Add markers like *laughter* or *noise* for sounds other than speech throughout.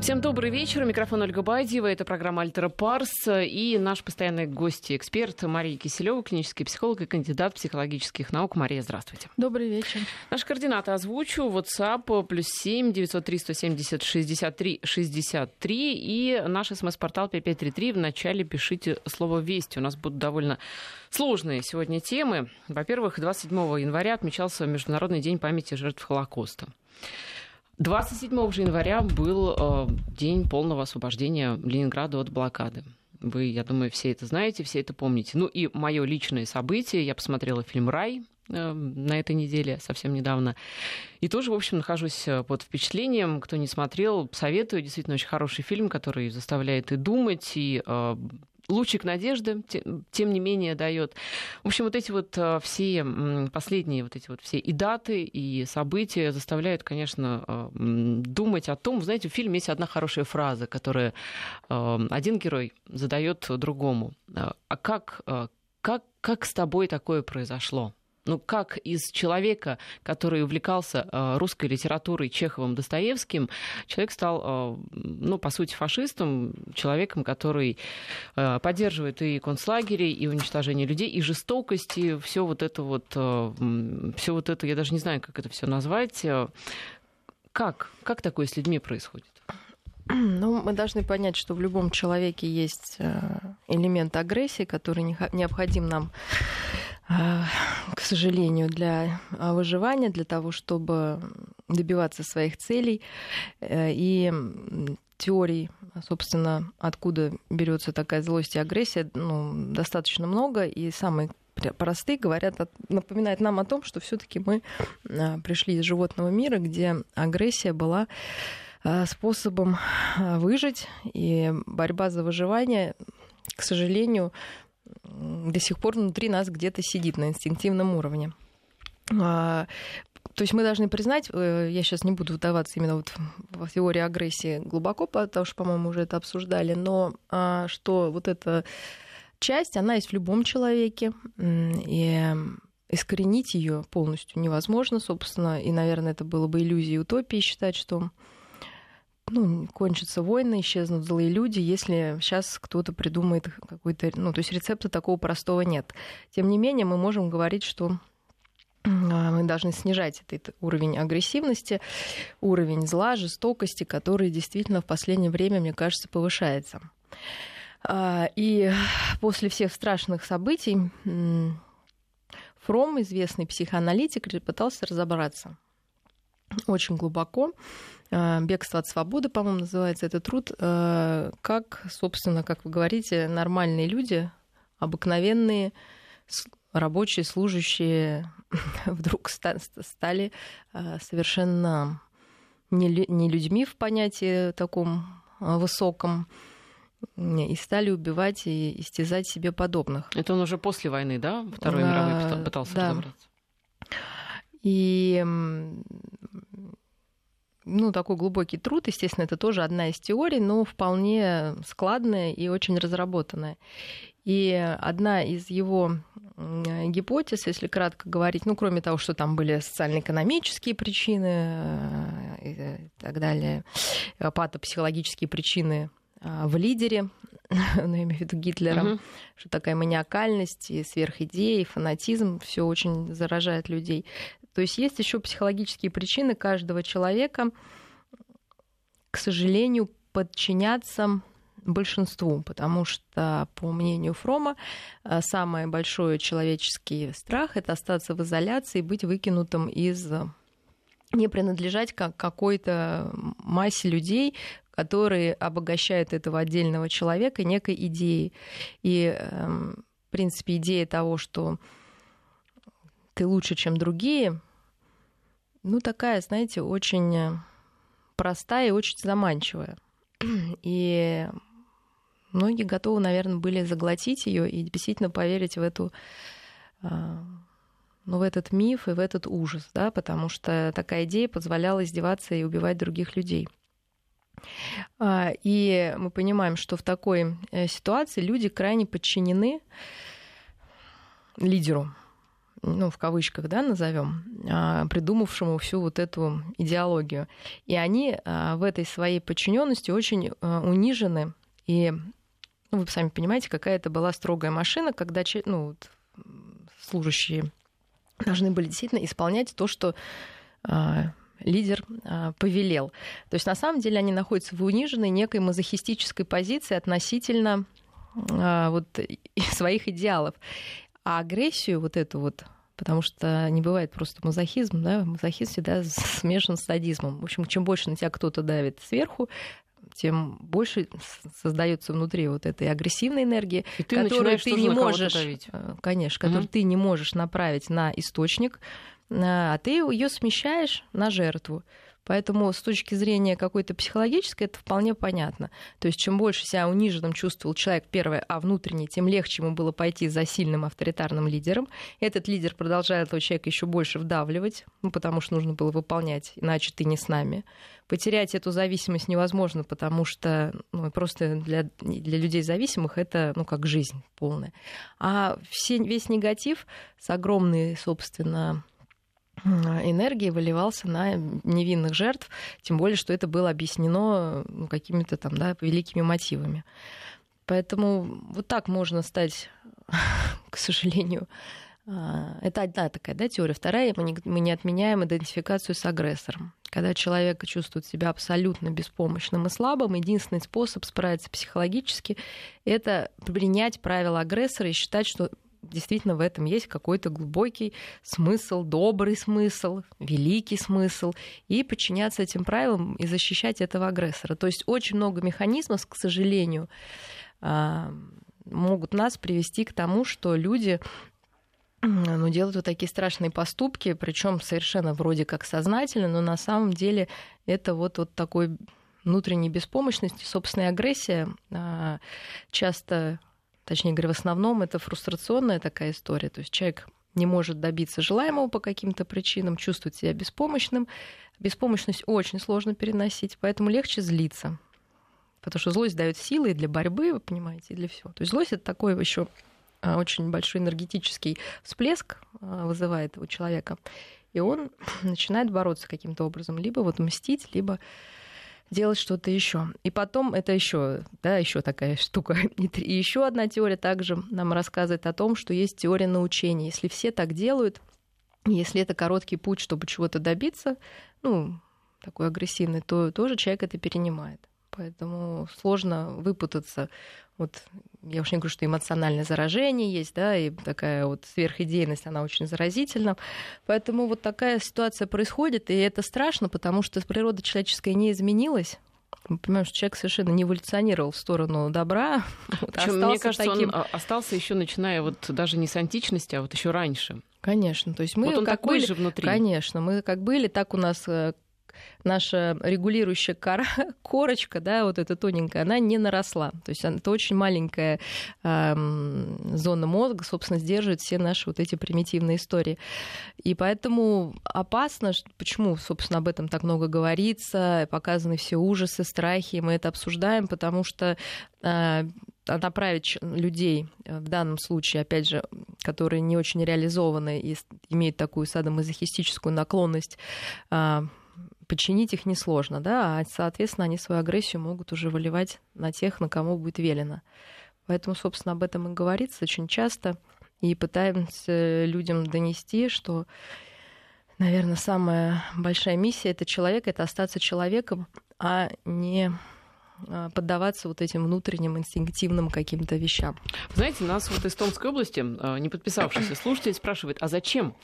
Всем добрый вечер. Микрофон Ольга Байдиева. Это программа «Альтера Парс». И наш постоянный гость, эксперт Мария Киселева, клинический психолог и кандидат психологических наук. Мария, здравствуйте. Добрый вечер. Наши координаты озвучу. WhatsApp плюс семь девятьсот три сто семьдесят шестьдесят три шестьдесят три. И наш смс-портал 5533. Вначале пишите слово «Вести». У нас будут довольно сложные сегодня темы. Во-первых, 27 января отмечался Международный день памяти жертв Холокоста. 27 же января был э, день полного освобождения Ленинграда от блокады. Вы, я думаю, все это знаете, все это помните. Ну и мое личное событие. Я посмотрела фильм «Рай» э, на этой неделе, совсем недавно. И тоже, в общем, нахожусь э, под впечатлением. Кто не смотрел, советую. Действительно, очень хороший фильм, который заставляет и думать, и э, лучик надежды, тем не менее, дает. В общем, вот эти вот э, все последние вот эти вот все и даты, и события заставляют, конечно, э, думать о том, знаете, в фильме есть одна хорошая фраза, которая э, один герой задает другому. А как, как, как с тобой такое произошло? Ну, как из человека, который увлекался э, русской литературой Чеховым, Достоевским, человек стал, э, ну, по сути, фашистом, человеком, который э, поддерживает и концлагерей, и уничтожение людей, и жестокости, все вот это вот, все вот это, я даже не знаю, как это все назвать. Как? Как такое с людьми происходит? *clears throat* Ну, мы должны понять, что в любом человеке есть элемент агрессии, который необходим нам сожалению, для а, выживания, для того, чтобы добиваться своих целей. Э, и теорий, собственно, откуда берется такая злость и агрессия, ну, достаточно много. И самые простые говорят, напоминают нам о том, что все-таки мы а, пришли из животного мира, где агрессия была способом выжить, и борьба за выживание, к сожалению, до сих пор внутри нас где-то сидит на инстинктивном уровне. А, то есть мы должны признать, э, я сейчас не буду вдаваться именно вот в теорию агрессии глубоко, потому что, по-моему, уже это обсуждали, но а, что вот эта часть, она есть в любом человеке, и искоренить ее полностью невозможно, собственно, и, наверное, это было бы иллюзией утопии считать, что ну, кончатся войны, исчезнут злые люди, если сейчас кто-то придумает какой-то... Ну, то есть рецепта такого простого нет. Тем не менее, мы можем говорить, что а, мы должны снижать этот уровень агрессивности, уровень зла, жестокости, который действительно в последнее время, мне кажется, повышается. А, и после всех страшных событий Фром, известный психоаналитик, пытался разобраться очень глубоко Э, «Бегство от свободы», по-моему, называется этот труд, э, как, собственно, как вы говорите, нормальные люди, обыкновенные рабочие, служащие, *laughs* вдруг стали э, совершенно не людьми в понятии таком высоком, и стали убивать и истязать себе подобных. Это он уже после войны, да, Второй мировой пытался да. разобраться? И ну, такой глубокий труд, естественно, это тоже одна из теорий, но вполне складная и очень разработанная. И одна из его гипотез, если кратко говорить, ну, кроме того, что там были социально-экономические причины э, и так далее, патопсихологические причины э, в лидере, *laughs* ну, я имею в виду Гитлера, угу. что такая маниакальность и сверхидеи, фанатизм, все очень заражает людей. То есть есть еще психологические причины каждого человека, к сожалению, подчиняться большинству, потому что, по мнению Фрома, э, самый большой человеческий страх — это остаться в изоляции, быть выкинутым из не принадлежать как какой-то массе людей, которые обогащают этого отдельного человека некой идеей. И, эм, в принципе, идея того, что ты лучше, чем другие, ну, такая, знаете, очень э, простая и очень заманчивая. *clears throat* И многие готовы, наверное, были заглотить ее и действительно поверить в эту а, ну, в этот миф и в этот ужас, да, потому что такая идея позволяла издеваться и убивать других людей. А, и мы понимаем, что в такой э, ситуации люди крайне подчинены лидеру, ну, в кавычках, да, назовем, а, придумавшему всю вот эту идеологию. И они а, в этой своей подчиненности очень а, унижены. И ну, вы сами понимаете, какая это была строгая машина, когда ну, служащие должны были действительно исполнять то, что лидер повелел. То есть на самом деле они находятся в униженной некой мазохистической позиции относительно вот, своих идеалов. А агрессию вот эту вот потому что не бывает просто мазохизм, да, мазохизм всегда *laughs* смешан с садизмом. В общем, чем больше на тебя кто-то давит сверху, тем больше создается внутри вот этой агрессивной энергии, И ты которую ты не можешь, давить. Э, конечно, которую угу. ты не можешь направить на источник, а ты ее смещаешь на жертву. Поэтому с точки зрения какой-то психологической это вполне понятно. То есть чем больше себя униженным чувствовал человек, первое, а внутренне, тем легче ему было пойти за сильным авторитарным лидером. Этот лидер продолжает этого человека еще больше вдавливать, ну, потому что нужно было выполнять, иначе ты не с нами. Потерять эту зависимость невозможно, потому что ну, просто для, для людей зависимых это ну, как жизнь полная. А все, весь негатив с огромной, собственно, энергии выливался на невинных жертв, тем более, что это было объяснено ну, какими-то там, да, великими мотивами. Поэтому вот так можно стать, *laughs* к сожалению, а, это одна такая да, теория. Вторая, мы не, мы не отменяем идентификацию с агрессором. Когда человек чувствует себя абсолютно беспомощным и слабым, единственный способ справиться психологически — это принять правила агрессора и считать, что действительно в этом есть какой-то глубокий смысл, добрый смысл, великий смысл, и подчиняться этим правилам и защищать этого агрессора. То есть очень много механизмов, к сожалению, а, могут нас привести к тому, что люди ну, делают вот такие страшные поступки, причем совершенно вроде как сознательно, но на самом деле это вот, вот такой внутренней беспомощности, собственная агрессия а, часто точнее говоря, в основном это фрустрационная такая история. То есть человек не может добиться желаемого по каким-то причинам, чувствует себя беспомощным. Беспомощность очень сложно переносить, поэтому легче злиться. Потому что злость дает силы и для борьбы, вы понимаете, и для всего. То есть злость это такой еще а, очень большой энергетический всплеск а, вызывает у человека. И он *clears throat* начинает бороться каким-то образом, либо вот мстить, либо делать что-то еще. И потом это еще, да, еще такая штука. *laughs* И еще одна теория также нам рассказывает о том, что есть теория научения. Если все так делают, если это короткий путь, чтобы чего-то добиться, ну, такой агрессивный, то тоже человек это перенимает. Поэтому сложно выпутаться. Вот я уж не говорю, что эмоциональное заражение есть, да, и такая вот сверхидейность, она очень заразительна. Поэтому вот такая ситуация происходит, и это страшно, потому что природа человеческая не изменилась. Мы понимаем, что человек совершенно не эволюционировал в сторону добра. *laughs* Вот, Причем, мне кажется, таким... он остался еще начиная вот даже не с античности, а вот еще раньше. Конечно, то есть мы вот он как такой были, же внутри. Конечно, мы как были, так у нас э, наша регулирующая кора, *laughs* корочка, да, вот эта тоненькая, она не наросла. То есть это очень маленькая э, зона мозга, собственно, сдерживает все наши вот эти примитивные истории. И поэтому опасно, почему, собственно, об этом так много говорится, показаны все ужасы, страхи, мы это обсуждаем, потому что э, направить людей в данном случае, опять же, которые не очень реализованы и имеют такую садомазохистическую наклонность а, подчинить их несложно, да, а, соответственно, они свою агрессию могут уже выливать на тех, на кому будет велено. Поэтому, собственно, об этом и говорится очень часто, и пытаемся людям донести, что, наверное, самая большая миссия это человек, это остаться человеком, а не а, поддаваться вот этим внутренним инстинктивным каким-то вещам. Знаете, нас вот из Томской области, а, не подписавшийся слушатель, спрашивает, а зачем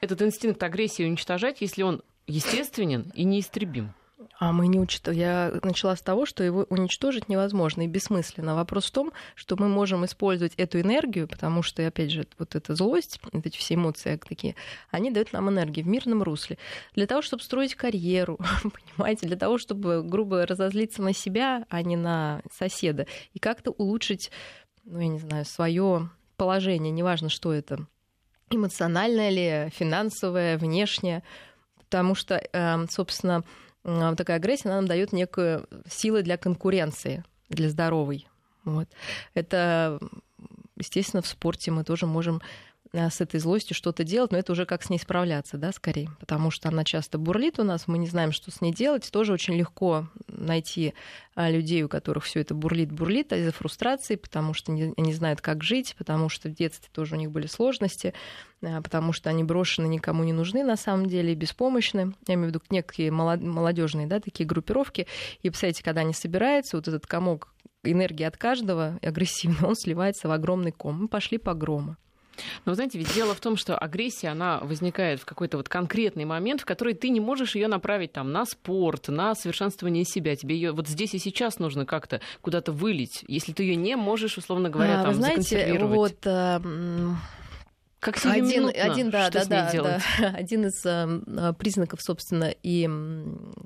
этот инстинкт агрессии уничтожать, если он естественен и неистребим. А мы не учитывали. Я начала с того, что его уничтожить невозможно и бессмысленно. Вопрос в том, что мы можем использовать эту энергию, потому что, опять же, вот эта злость, вот эти все эмоции такие, они дают нам энергию в мирном русле. Для того, чтобы строить карьеру, *laughs* понимаете, для того, чтобы, грубо разозлиться на себя, а не на соседа, и как-то улучшить, ну, я не знаю, свое положение, неважно, что это, эмоциональное ли, финансовое, внешнее, потому что, эм, собственно, такая агрессия она нам дает некую силу для конкуренции, для здоровой. Вот. Это, естественно, в спорте мы тоже можем с этой злостью что-то делать, но это уже как с ней справляться, да, скорее, потому что она часто бурлит у нас, мы не знаем, что с ней делать. Тоже очень легко найти а, людей, у которых все это бурлит-бурлит из-за фрустрации, потому что они не знают, как жить, потому что в детстве тоже у них были сложности, а, потому что они брошены, никому не нужны на самом деле, беспомощны. Я имею в виду некие молодежные, да, такие группировки. И, представляете, когда они собираются, вот этот комок энергии от каждого, агрессивно, *laughs* он сливается в огромный ком. Мы пошли по грому. Но, знаете, ведь дело в том, что агрессия, она возникает в какой-то вот конкретный момент, в который ты не можешь ее направить там на спорт, на совершенствование себя. Тебе ее вот здесь и сейчас нужно как-то куда-то вылить. Если ты ее не можешь, условно говоря, а, там, Вы знаете, вот э, как один, один, да, да, да, да, *laughs* один из э, признаков, собственно, и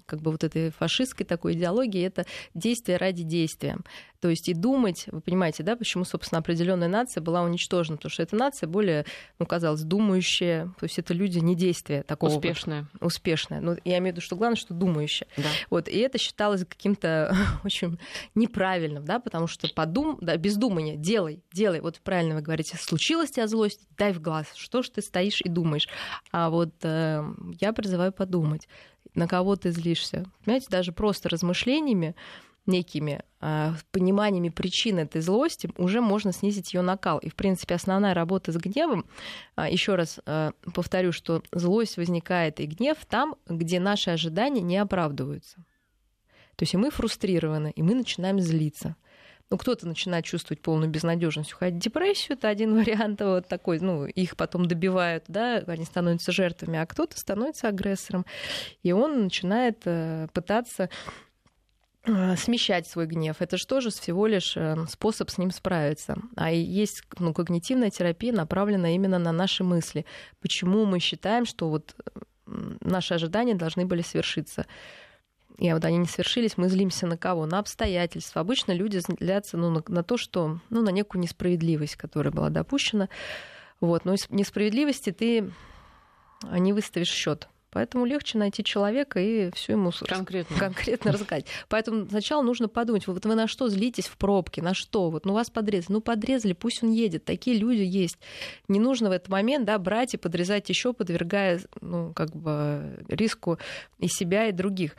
как бы вот этой фашистской такой идеологии это действие ради действия. То есть и думать, вы понимаете, да, почему, собственно, определенная нация была уничтожена, потому что эта нация более, ну, казалось, думающая, то есть это люди не действия такого. Успешная. Вот, успешная. Ну, я имею в виду, что главное, что думающая. Да. Вот, и это считалось каким-то *laughs* очень неправильным, да, потому что подум, да, без думания, делай, делай. Вот правильно вы говорите, случилась тебя злость, дай в глаз, что ж ты стоишь и думаешь. А вот э, я призываю подумать, на кого ты злишься. Понимаете, даже просто размышлениями некими э, пониманиями причин этой злости уже можно снизить ее накал. И, в принципе, основная работа с гневом, э, еще раз э, повторю, что злость возникает и гнев там, где наши ожидания не оправдываются. То есть и мы фрустрированы, и мы начинаем злиться. Ну, кто-то начинает чувствовать полную безнадежность, уходить в депрессию, это один *laughs* вариант вот такой, ну, их потом добивают, да, они становятся жертвами, а кто-то становится агрессором, и он начинает пытаться Э, смещать свой гнев. Это же тоже всего лишь э, способ с ним справиться. А есть ну, когнитивная терапия, направленная именно на наши мысли. Почему мы считаем, что вот наши ожидания должны были свершиться. И вот они не свершились, мы злимся на кого? На обстоятельства. Обычно люди злятся ну, на, на то, что, ну, на некую несправедливость, которая была допущена. Вот. Но несправедливости ты не выставишь счет. Поэтому легче найти человека и все ему конкретно, *laughs* конкретно рассказать. Поэтому сначала нужно подумать, вот вы на что злитесь в пробке, на что? Вот, ну вас подрезали, ну подрезали, пусть он едет. Такие люди есть. Не нужно в этот момент да, брать и подрезать еще, подвергая ну, как бы, риску и себя, и других.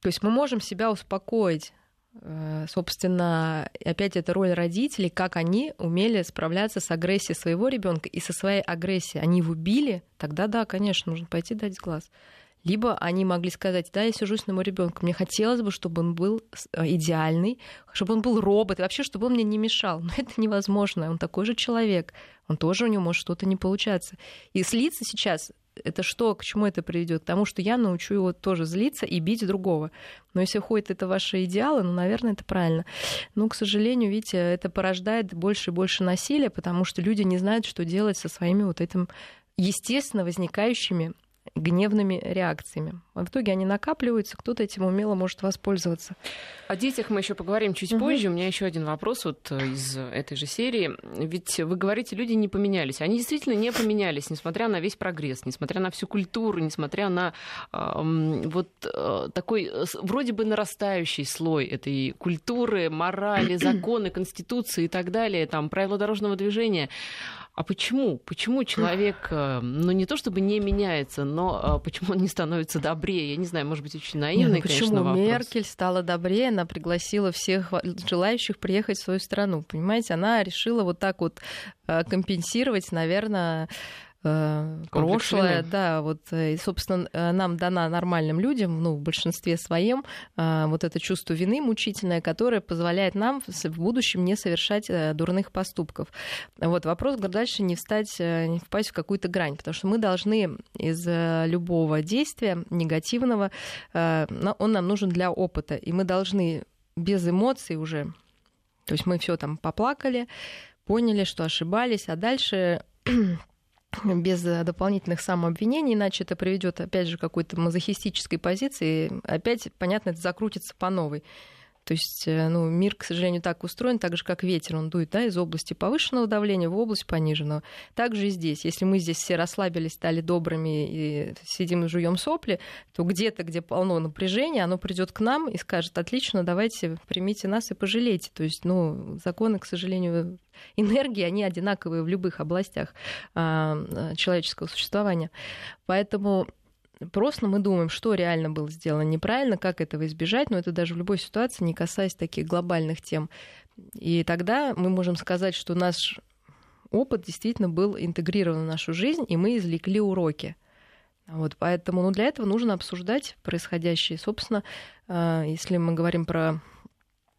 То есть мы можем себя успокоить Э, собственно, опять это роль родителей, как они умели справляться с агрессией своего ребенка и со своей агрессией. Они его били, тогда да, конечно, нужно пойти дать глаз. Либо они могли сказать, да, я сижусь на моего ребенка, мне хотелось бы, чтобы он был э, идеальный, чтобы он был робот, и вообще, чтобы он мне не мешал. Но *laughs* это невозможно, он такой же человек, он тоже у него может что-то не получаться. И слиться сейчас это что, к чему это приведет? К тому, что я научу его тоже злиться и бить другого. Но если ходит это ваши идеалы, ну, наверное, это правильно. Но, к сожалению, видите, это порождает больше и больше насилия, потому что люди не знают, что делать со своими вот этим естественно возникающими гневными реакциями. В итоге они накапливаются, кто-то этим умело может воспользоваться. О детях мы еще поговорим чуть угу. позже. У меня еще один вопрос вот э, из этой же серии. Ведь вы говорите, люди не поменялись. Они действительно не поменялись, несмотря на весь прогресс, несмотря на всю культуру, несмотря на э, вот э, такой вроде бы нарастающий слой этой культуры, морали, *clears throat* законы, конституции и так далее, там правила дорожного движения. А почему? Почему человек, э, ну не то чтобы не меняется, но э, почему он не становится добрее? Я не знаю, может быть, очень наивный, Нет, ну, почему? конечно, вопрос. Меркель стала добрее, она пригласила всех желающих приехать в свою страну. Понимаете, она решила вот так вот э, компенсировать, наверное, прошлое, да, вот, э, и, собственно, э, нам дана нормальным людям, ну, в большинстве своем, вот это чувство вины мучительное, которое позволяет нам в будущем не совершать дурных поступков. Вот вопрос дальше не встать, не впасть в какую-то грань, потому что мы должны из любого действия негативного, он нам нужен для опыта, и мы должны без эмоций уже, то есть мы все там поплакали, поняли, что ошибались, а дальше *clears throat* без э, дополнительных самообвинений, иначе это приведет опять же к какой-то мазохистической позиции, опять, понятно, это закрутится по новой. То есть э, ну, мир, к сожалению, так устроен, так же, как ветер, он дует да, из области повышенного давления в область пониженного. Также и здесь. Если мы здесь все расслабились, стали добрыми и сидим и жуем сопли, то где-то, где полно напряжения, оно придет к нам и скажет, отлично, давайте примите нас и пожалейте. То есть ну, законы, к сожалению, энергии, они одинаковые в любых областях а, человеческого существования. Поэтому Просто мы думаем, что реально было сделано неправильно, как этого избежать, но это даже в любой ситуации, не касаясь таких глобальных тем. И тогда мы можем сказать, что наш опыт действительно был интегрирован в нашу жизнь, и мы извлекли уроки. Вот, поэтому ну, для этого нужно обсуждать происходящее. Собственно, э, если мы говорим про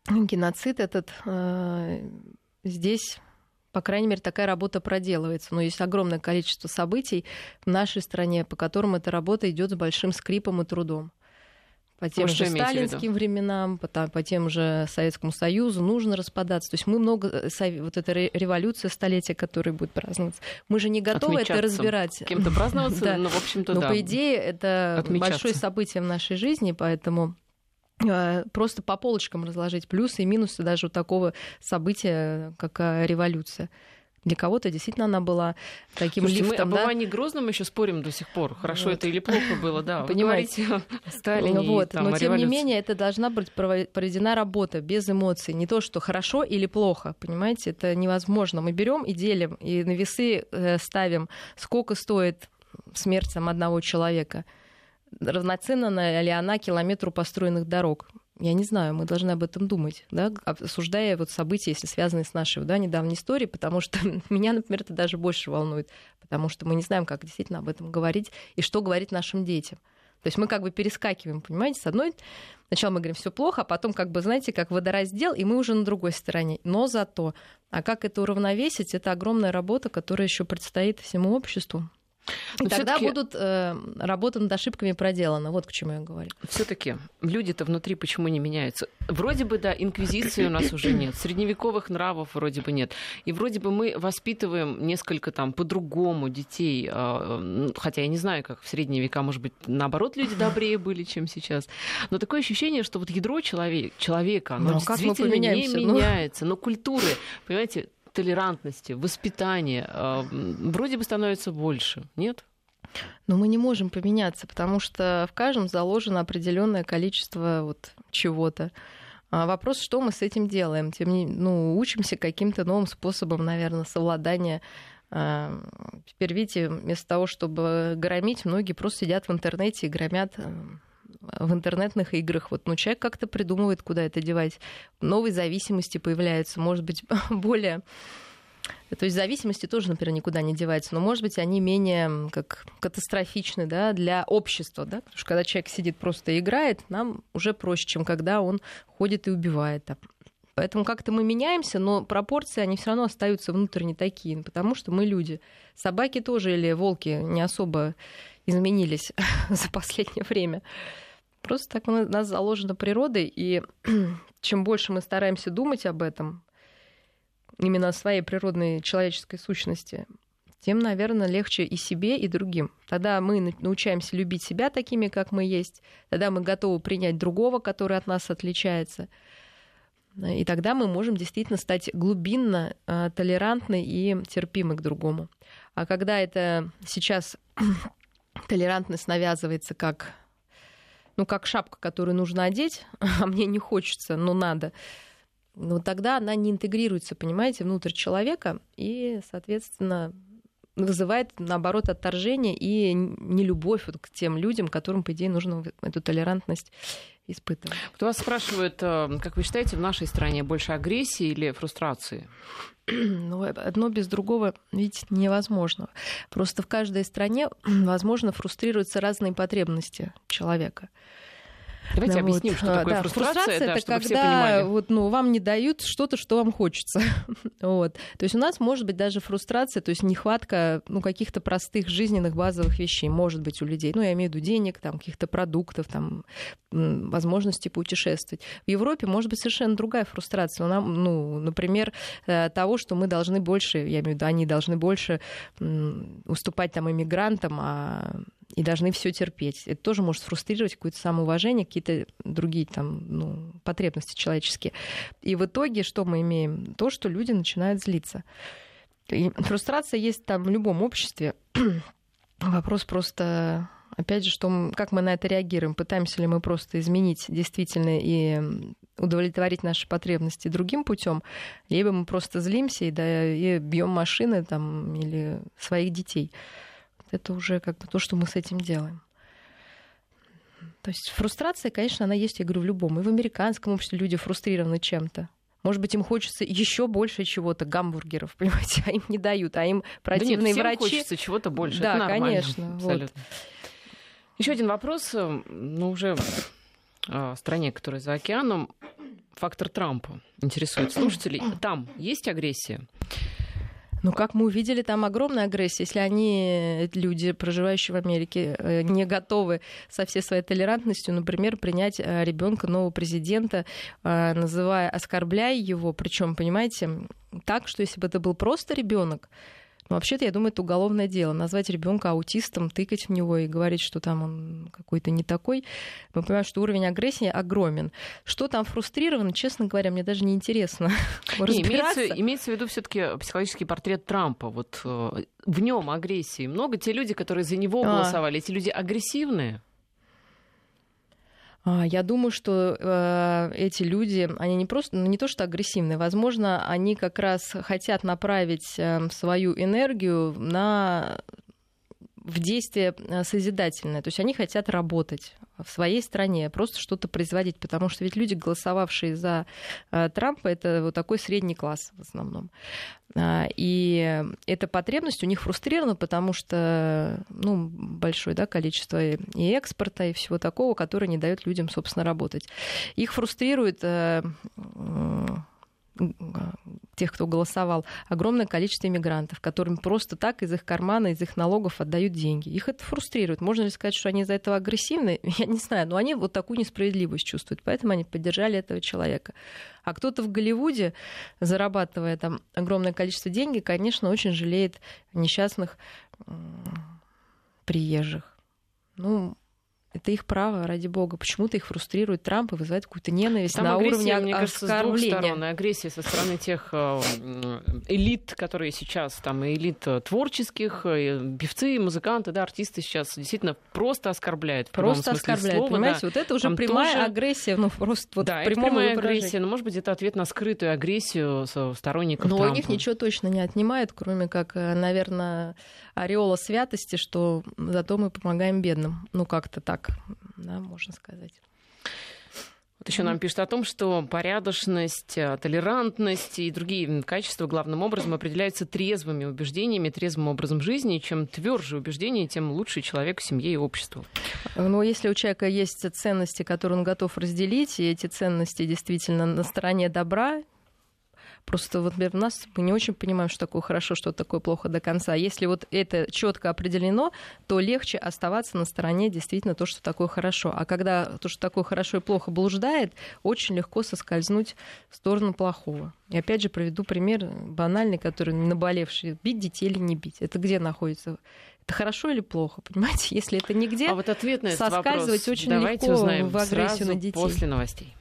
геноцид, этот э, здесь по крайней мере, такая работа проделывается. Но есть огромное количество событий в нашей стране, по которым эта работа идет с большим скрипом и трудом. По тем Может, же сталинским временам, по, по тем же Советскому Союзу нужно распадаться. То есть мы много... Э, вот эта революция столетия, которая будет праздноваться, мы же не готовы это разбирать. Кем-то праздноваться, *laughs* да. но, в общем-то, но, да. по идее, это большое событие в нашей жизни, поэтому просто по полочкам разложить плюсы и минусы даже у такого события, как э, революция. Для кого-то действительно она была таким Слушайте, лифтом. Мы об Иване Грозном еще спорим до сих пор. Хорошо вот. это или плохо было, да. Понимаете? Сталине вот. там, Но тем не менее это должна быть проведена работа без эмоций. Не то, что хорошо или плохо. Понимаете, это невозможно. Мы берем и делим, и на весы э, ставим, сколько стоит смерть там, одного человека равноценна ли она километру построенных дорог. Я не знаю, мы должны об этом думать, да, обсуждая вот события, если связанные с нашей да, недавней историей, потому что *laughs* меня, например, это даже больше волнует, потому что мы не знаем, как действительно об этом говорить и что говорить нашим детям. То есть мы как бы перескакиваем, понимаете, с одной... Сначала мы говорим, все плохо, а потом, как бы, знаете, как водораздел, и мы уже на другой стороне. Но зато, а как это уравновесить, это огромная работа, которая еще предстоит всему обществу. И тогда будут э, работы над ошибками проделаны. Вот к чему я говорю. Все-таки люди-то внутри почему не меняются? Вроде бы, да, инквизиции у нас уже нет, средневековых нравов вроде бы нет. И вроде бы мы воспитываем несколько там по-другому детей. Э, хотя я не знаю, как в средние века, может быть, наоборот, люди добрее были, чем сейчас. Но такое ощущение, что вот ядро человек, человека, оно Но ну, действительно не ну? меняется. Но культуры, понимаете, толерантности, воспитания э, вроде бы становится больше, нет? Но мы не можем поменяться, потому что в каждом заложено определенное количество вот чего-то. А вопрос, что мы с этим делаем? Тем не ну, учимся каким-то новым способом, наверное, совладания. А, теперь, видите, вместо того, чтобы громить, многие просто сидят в интернете и громят в интернетных играх. Вот, ну, человек как-то придумывает, куда это девать. Новые зависимости появляются, может быть, *laughs* более... То есть зависимости тоже, например, никуда не деваются, но, может быть, они менее как катастрофичны да, для общества. Да? Потому что когда человек сидит просто и играет, нам уже проще, чем когда он ходит и убивает. Поэтому как-то мы меняемся, но пропорции, они все равно остаются внутренне такие, потому что мы люди. Собаки тоже или волки не особо изменились *laughs* за последнее время. Просто так у нас заложено природой, и *clears throat* чем больше мы стараемся думать об этом, именно о своей природной человеческой сущности, тем, наверное, легче и себе, и другим. Тогда мы научаемся любить себя такими, как мы есть, тогда мы готовы принять другого, который от нас отличается. И тогда мы можем действительно стать глубинно э, толерантны и терпимы к другому. А когда это сейчас *clears throat* толерантность навязывается как ну, как шапка, которую нужно одеть, *laughs* а мне не хочется, но надо, ну, тогда она не интегрируется, понимаете, внутрь человека, и, соответственно, вызывает, наоборот, отторжение и нелюбовь вот к тем людям, которым, по идее, нужно эту толерантность испытывать. Кто вас спрашивает, э, как вы считаете, в нашей стране больше агрессии или фрустрации? *clears throat* Ну, одно без другого, видите, невозможно. Просто в каждой стране, *clears throat* возможно, фрустрируются разные потребности человека. Давайте да, объясним, вот. что такое да, фрустрация, фрустрация да, это чтобы когда все понимали. Вот, ну, вам не дают что-то, что вам хочется. *laughs* вот. То есть у нас может быть даже фрустрация, то есть нехватка ну, каких-то простых жизненных базовых вещей может быть у людей. Ну, я имею в виду денег, там, каких-то продуктов, там, возможности путешествовать. В Европе может быть совершенно другая фрустрация. Нам, ну, например, э, того, что мы должны больше, я имею в виду, они должны больше уступать там иммигрантам, а и должны все терпеть. Это тоже может фрустрировать какое-то самоуважение, какие-то другие там, ну, потребности человеческие. И в итоге что мы имеем? То, что люди начинают злиться. И фрустрация есть там в любом обществе. *clears throat* Вопрос просто опять же, что, как мы на это реагируем, пытаемся ли мы просто изменить действительно и удовлетворить наши потребности другим путем, либо мы просто злимся и, да, и бьем машины там, или своих детей. Это уже как бы то, что мы с этим делаем. То есть фрустрация, конечно, она есть, я говорю, в любом. И в американском обществе люди фрустрированы чем-то. Может быть, им хочется еще больше чего-то, гамбургеров, *laughs* понимаете, а им не дают, а им противные да нет, всем врачи. хочется чего-то больше. Да, Это конечно. Абсолютно. Вот. Еще один вопрос, э, ну уже в стране, которая за океаном, фактор Трампа интересует слушателей. Там есть агрессия? Ну, как мы увидели, там огромная агрессия. Если они, люди, проживающие в Америке, э, не готовы со всей своей толерантностью, например, принять э, ребенка нового президента, называя, оскорбляя его, причем, понимаете, так, что если бы это был просто ребенок, но вообще-то, я думаю, это уголовное дело. Назвать ребенка аутистом, тыкать в него и говорить, что там он какой-то не такой. Мы понимаем, что уровень агрессии огромен. Что там фрустрировано, честно говоря, мне даже *laughs* не интересно. Не, имеется, имеется в виду все-таки психологический портрет Трампа. Вот э, в нем агрессии много. Те люди, которые за него а. голосовали, эти люди агрессивные. А, я думаю, что э, эти люди, они не просто, ну, не то что агрессивные, возможно, они как раз хотят направить э, свою энергию на в действие э, созидательное. То есть они хотят работать в своей стране, просто что-то производить, потому что ведь люди, голосовавшие за э, Трампа, это вот такой средний класс в основном. А, и эта потребность у них фрустрирована, потому что ну, большое да, количество и экспорта, и всего такого, которое не дает людям, собственно, работать. Их фрустрирует э, тех, кто голосовал, огромное количество иммигрантов, которым просто так из их кармана, из их налогов отдают деньги. Их это фрустрирует. Можно ли сказать, что они из-за этого агрессивны? *laughs* Я не знаю, но они вот такую несправедливость чувствуют, поэтому они поддержали этого человека. А кто-то в Голливуде, зарабатывая там огромное количество денег, конечно, очень жалеет несчастных приезжих. Ну, это их право, ради бога. Почему-то их фрустрирует Трамп и вызывает какую-то ненависть Там на агрессия, уровне мне кажется, оскорбления. с двух сторон. Агрессия со стороны тех э, элит, которые сейчас, там, элит творческих, и певцы, музыканты, да, артисты сейчас действительно просто оскорбляют. Просто оскорбляют, слова, понимаете? Да. Вот это уже Там прямая тоже... агрессия, ну, просто вот да, прямая агрессия, но, может быть, это ответ на скрытую агрессию сторонников Но Трампа. у них ничего точно не отнимает, кроме как, э, наверное, ореола святости, что зато мы помогаем бедным. Ну, как-то так да, можно сказать. Вот еще нам пишут о том, что порядочность, э, толерантность и другие качества главным образом определяются трезвыми убеждениями, трезвым образом жизни. Чем тверже убеждения, тем лучше человек в семье и обществу. Но если у человека есть ценности, которые он готов разделить, и эти ценности действительно на стороне добра, Просто вот например, у нас мы не очень понимаем, что такое хорошо, что такое плохо до конца. Если вот это четко определено, то легче оставаться на стороне действительно то, что такое хорошо. А когда то, что такое хорошо и плохо блуждает, очень легко соскользнуть в сторону плохого. И опять же приведу пример банальный, который наболевший. Бить детей или не бить. Это где находится? Это хорошо или плохо, понимаете? *laughs* Если это нигде, а вот ответ на этот соскальзывать вопрос очень давайте легко узнаем в агрессию на детей. после новостей.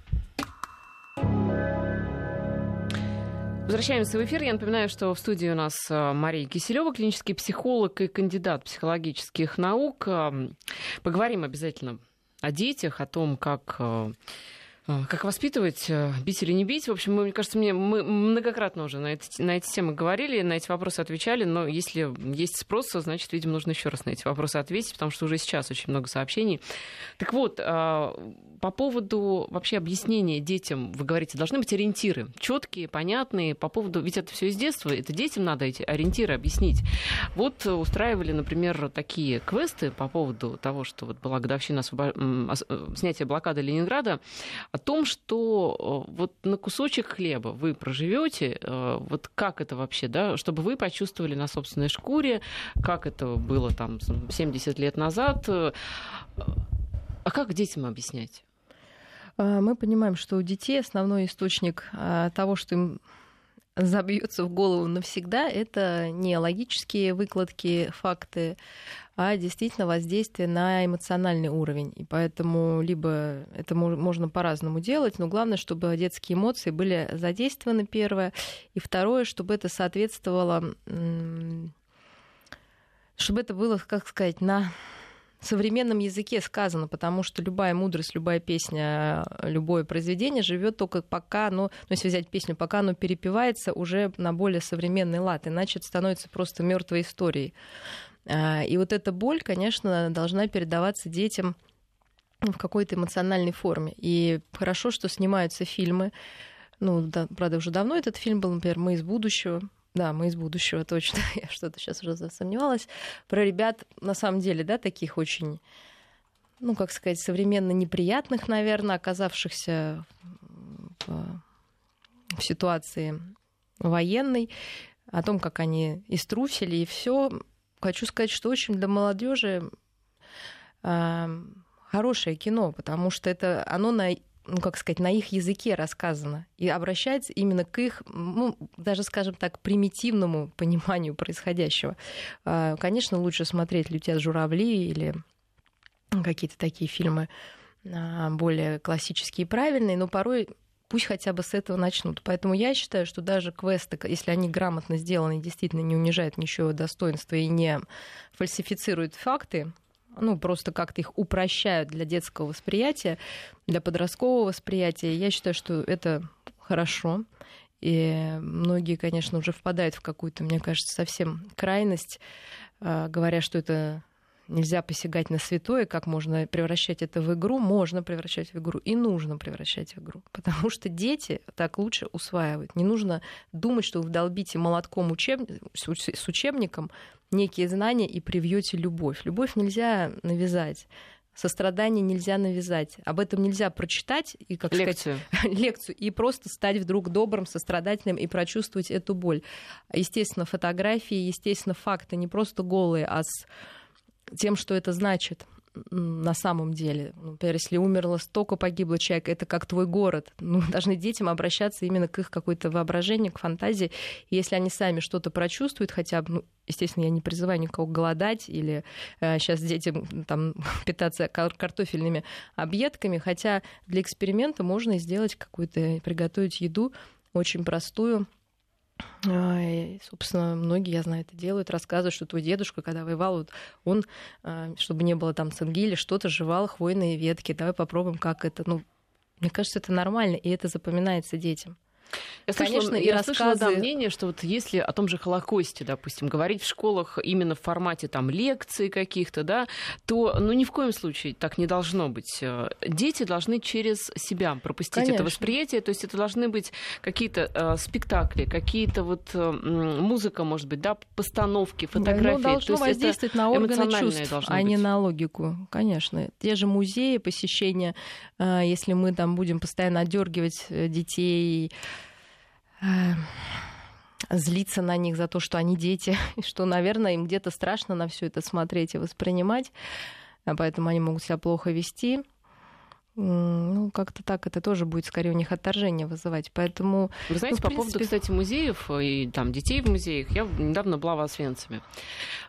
Возвращаемся в эфир. Я напоминаю, что в студии у нас э, Мария Киселева, клинический психолог и кандидат психологических наук. Эм, поговорим обязательно о детях, о том, как э, как воспитывать, бить или не бить? В общем, мне кажется, мне, мы многократно уже на эти, на эти темы говорили, на эти вопросы отвечали, но если есть спрос, значит, видимо, нужно еще раз на эти вопросы ответить, потому что уже сейчас очень много сообщений. Так вот, по поводу вообще объяснения детям, вы говорите, должны быть ориентиры четкие, понятные. По поводу, ведь это все из детства, это детям надо эти ориентиры объяснить. Вот устраивали, например, такие квесты по поводу того, что вот была годовщина освобо... Э, снятия блокады Ленинграда, о том, что э, вот на кусочек хлеба вы проживете, э, вот как это вообще, да, чтобы вы почувствовали на собственной шкуре, как это было там 70 лет назад. А как детям объяснять? А, мы понимаем, что у детей основной источник а, того, что им забьется в голову навсегда, это не логические выкладки, факты, а действительно воздействие на эмоциональный уровень. И поэтому либо это можно по-разному делать, но главное, чтобы детские эмоции были задействованы, первое. И второе, чтобы это соответствовало, чтобы это было, как сказать, на современном языке сказано, потому что любая мудрость, любая песня, любое произведение живет только пока оно, ну, если взять песню, пока оно перепевается уже на более современный лад, иначе это становится просто мертвой историей. А, и вот эта боль, конечно, должна передаваться детям в какой-то эмоциональной форме. И хорошо, что снимаются фильмы. Ну, да, правда, уже давно этот фильм был, например, «Мы из будущего». Да, мы из будущего, *laughs* точно. Я что-то сейчас уже засомневалась. Про ребят, на самом деле, да, таких очень, ну, как сказать, современно неприятных, наверное, оказавшихся в, в ситуации военной, о том, как они иструсили, и все хочу сказать, что очень для молодежи э, хорошее кино, потому что это оно на ну, как сказать, на их языке рассказано и обращается именно к их, ну, даже, скажем так, примитивному *laughs* пониманию происходящего. Э, конечно, лучше смотреть «Летят журавли» или какие-то такие фильмы э, более классические и правильные, но порой пусть хотя бы с этого начнут. Поэтому я считаю, что даже квесты, если они грамотно сделаны, действительно не унижают ничего достоинства и не фальсифицируют факты, ну, просто как-то их упрощают для детского восприятия, для подросткового восприятия. Я считаю, что это хорошо. И многие, конечно, уже впадают в какую-то, мне кажется, совсем крайность, а, говоря, что это нельзя посягать на святое, как можно превращать это в игру, можно превращать в игру и нужно превращать в игру. *laughs* Потому что дети так лучше усваивают. Не нужно думать, что вы вдолбите молотком учеб... с учебником некие знания и привьете любовь. Любовь нельзя навязать. Сострадание нельзя навязать. Об этом нельзя прочитать и, как лекцию. сказать, *laughs* лекцию и просто стать вдруг добрым, сострадательным и прочувствовать эту боль. Естественно, фотографии, естественно, факты не просто голые, а с тем, что это значит на самом деле. Например, если умерло столько погибло человек, это как твой город. *laughs* Ну, должны детям обращаться именно к их какой-то воображению, к фантазии. И если они сами что-то прочувствуют, хотя ну, естественно, я не призываю никого голодать или э, сейчас детям там, *laughs* питаться кар- картофельными объедками, хотя для эксперимента можно сделать какую-то, приготовить еду очень простую, собственно, многие, я знаю, это делают, рассказывают, что твой дедушка, когда воевал, он, а, чтобы не было там цинги или что-то, жевал хвойные ветки. Давай попробуем, как это. Ну, мне кажется, это нормально, и это запоминается детям. Я слышала, Конечно, и я рассказы... слышала да, мнение, что вот если о том же Холокосте, допустим, говорить в школах именно в формате там лекций каких-то, да, то ну ни в коем случае так не должно быть. Э, дети должны через себя пропустить Конечно. это восприятие, то есть это должны быть какие-то э, спектакли, какие-то вот э, музыка, может быть, да, постановки, фотографии. Да, ну, должно то есть воздействовать на органы чувств, а быть. не на логику, конечно. Те же музеи, посещения, э, если мы там будем постоянно отдергивать э, детей злиться на них за то, что они дети, *laughs* и что, наверное, им где-то страшно на все это смотреть и воспринимать, а поэтому они могут себя плохо вести. Ну, как-то так это тоже будет скорее у них отторжение вызывать. Поэтому. Вы знаете, ну, по принципе... поводу, кстати, музеев и там детей в музеях, я недавно была в Освенциме.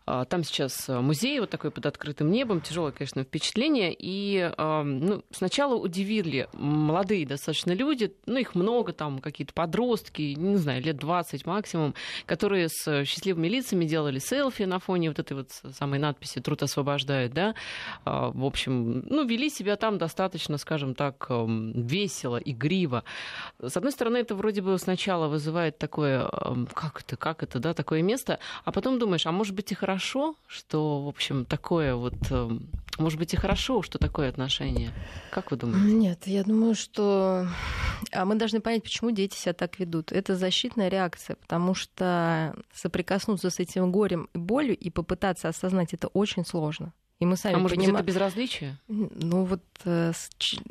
А, там сейчас музей вот такой под открытым небом, тяжелое, конечно, впечатление. И ну, сначала удивили молодые достаточно люди, ну, их много, там какие-то подростки, не знаю, лет 20 максимум, которые с счастливыми лицами делали селфи на фоне вот этой вот самой надписи «Труд освобождает», да. А, в общем, ну, вели себя там достаточно достаточно, скажем так, эм, весело, игриво. С одной стороны, это вроде бы сначала вызывает такое, эм, как это, как это, да, такое место, а потом думаешь, а может быть и хорошо, что, в общем, такое вот, эм, может быть и хорошо, что такое отношение. Как вы думаете? Нет, я думаю, что а мы должны понять, почему дети себя так ведут. Это защитная реакция, потому что соприкоснуться с этим горем и болью и попытаться осознать это очень сложно. И мы сами а может поним... быть, это безразличие? Ну вот, э,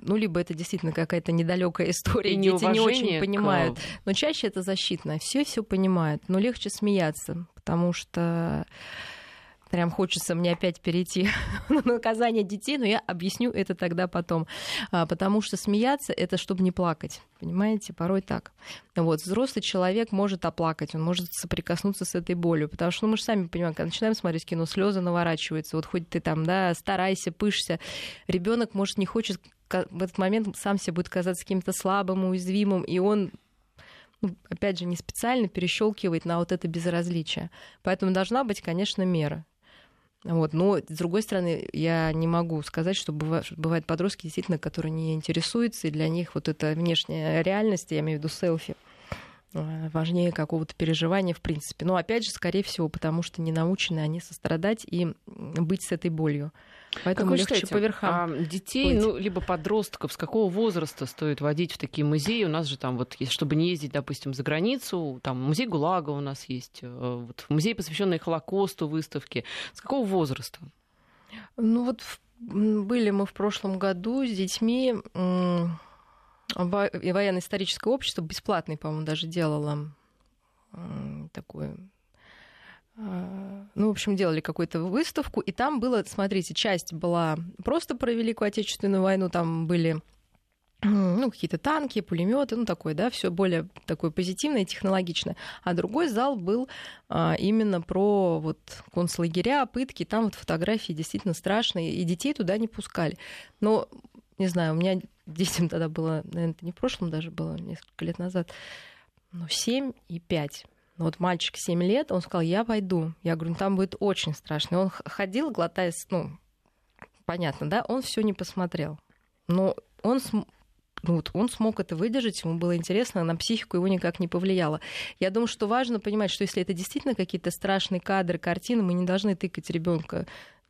ну либо это действительно какая-то недалекая история, и дети не очень к... понимают. Но чаще это защитное. Все все понимают, но легче смеяться, потому что прям хочется мне опять перейти *laughs* на наказание детей, но я объясню это тогда потом. А, потому что смеяться это чтобы не плакать. Понимаете, порой так. Вот, взрослый человек может оплакать, он может соприкоснуться с этой болью. Потому что ну, мы же сами понимаем, когда начинаем смотреть кино, слезы наворачиваются. Вот хоть ты там, да, старайся, пышься. Ребенок, может, не хочет в этот момент сам себе будет казаться каким-то слабым, уязвимым, и он ну, опять же, не специально перещелкивает на вот это безразличие. Поэтому должна быть, конечно, мера. Вот. Но, с другой стороны, я не могу сказать, что бывают, подростки, действительно, которые не интересуются, и для них вот эта внешняя реальность, я имею в виду селфи, э, важнее какого-то переживания в принципе. Но опять же, скорее всего, потому что не научены они сострадать и быть с этой болью. Поэтому как легче считаете, по верхам. А детей, плыть. ну, либо подростков, с какого возраста стоит водить в такие музеи? У нас же там вот, чтобы не ездить, допустим, за границу, там музей ГУЛАГа у нас есть, э, вот, музей, посвященный Холокосту, выставки. С какого возраста? Ну вот были мы в прошлом году с детьми военно-историческое общество бесплатный, по-моему, даже делало такое а, ну, в общем, делали какую-то выставку, и там было, смотрите, часть была просто про Великую Отечественную войну, там были ну, какие-то танки, пулеметы, ну, такое, да, все более такое позитивное, технологичное. А другой зал был а, именно про вот концлагеря, пытки, там вот фотографии действительно страшные, и детей туда не пускали. Но, не знаю, у меня детям тогда было, наверное, это не в прошлом даже было, несколько лет назад, ну, 7 и 5 ну, вот мальчик 7 лет, он сказал, я пойду. Я говорю, ну, там будет очень страшно. Он ходил, глотая, ну, понятно, да, он все не посмотрел. Но он ну, вот он смог это выдержать, ему было интересно, на психику его никак не повлияло. Я думаю, что важно понимать, что если это действительно какие-то страшные кадры, картины, мы не должны тыкать ребенка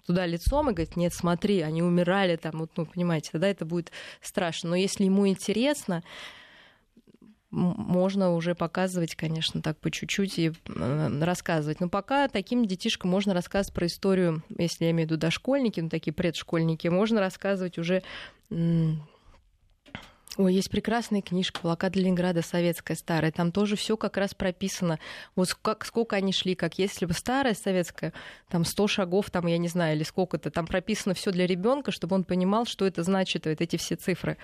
туда лицом и говорить, нет, смотри, они умирали там, вот, ну, понимаете, тогда это будет страшно. Но если ему интересно, можно уже показывать, конечно, так по чуть-чуть и рассказывать. Но пока таким детишкам можно рассказывать про историю, если я имею в виду дошкольники, ну, такие предшкольники, можно рассказывать уже Ой, есть прекрасная книжка «Блокада Ленинграда. Советская старая». Там тоже все как раз прописано. Вот как, сколько они шли, как если бы старая советская, там 100 шагов, там, я не знаю, или сколько-то. Там прописано все для ребенка, чтобы он понимал, что это значит, вот эти все цифры.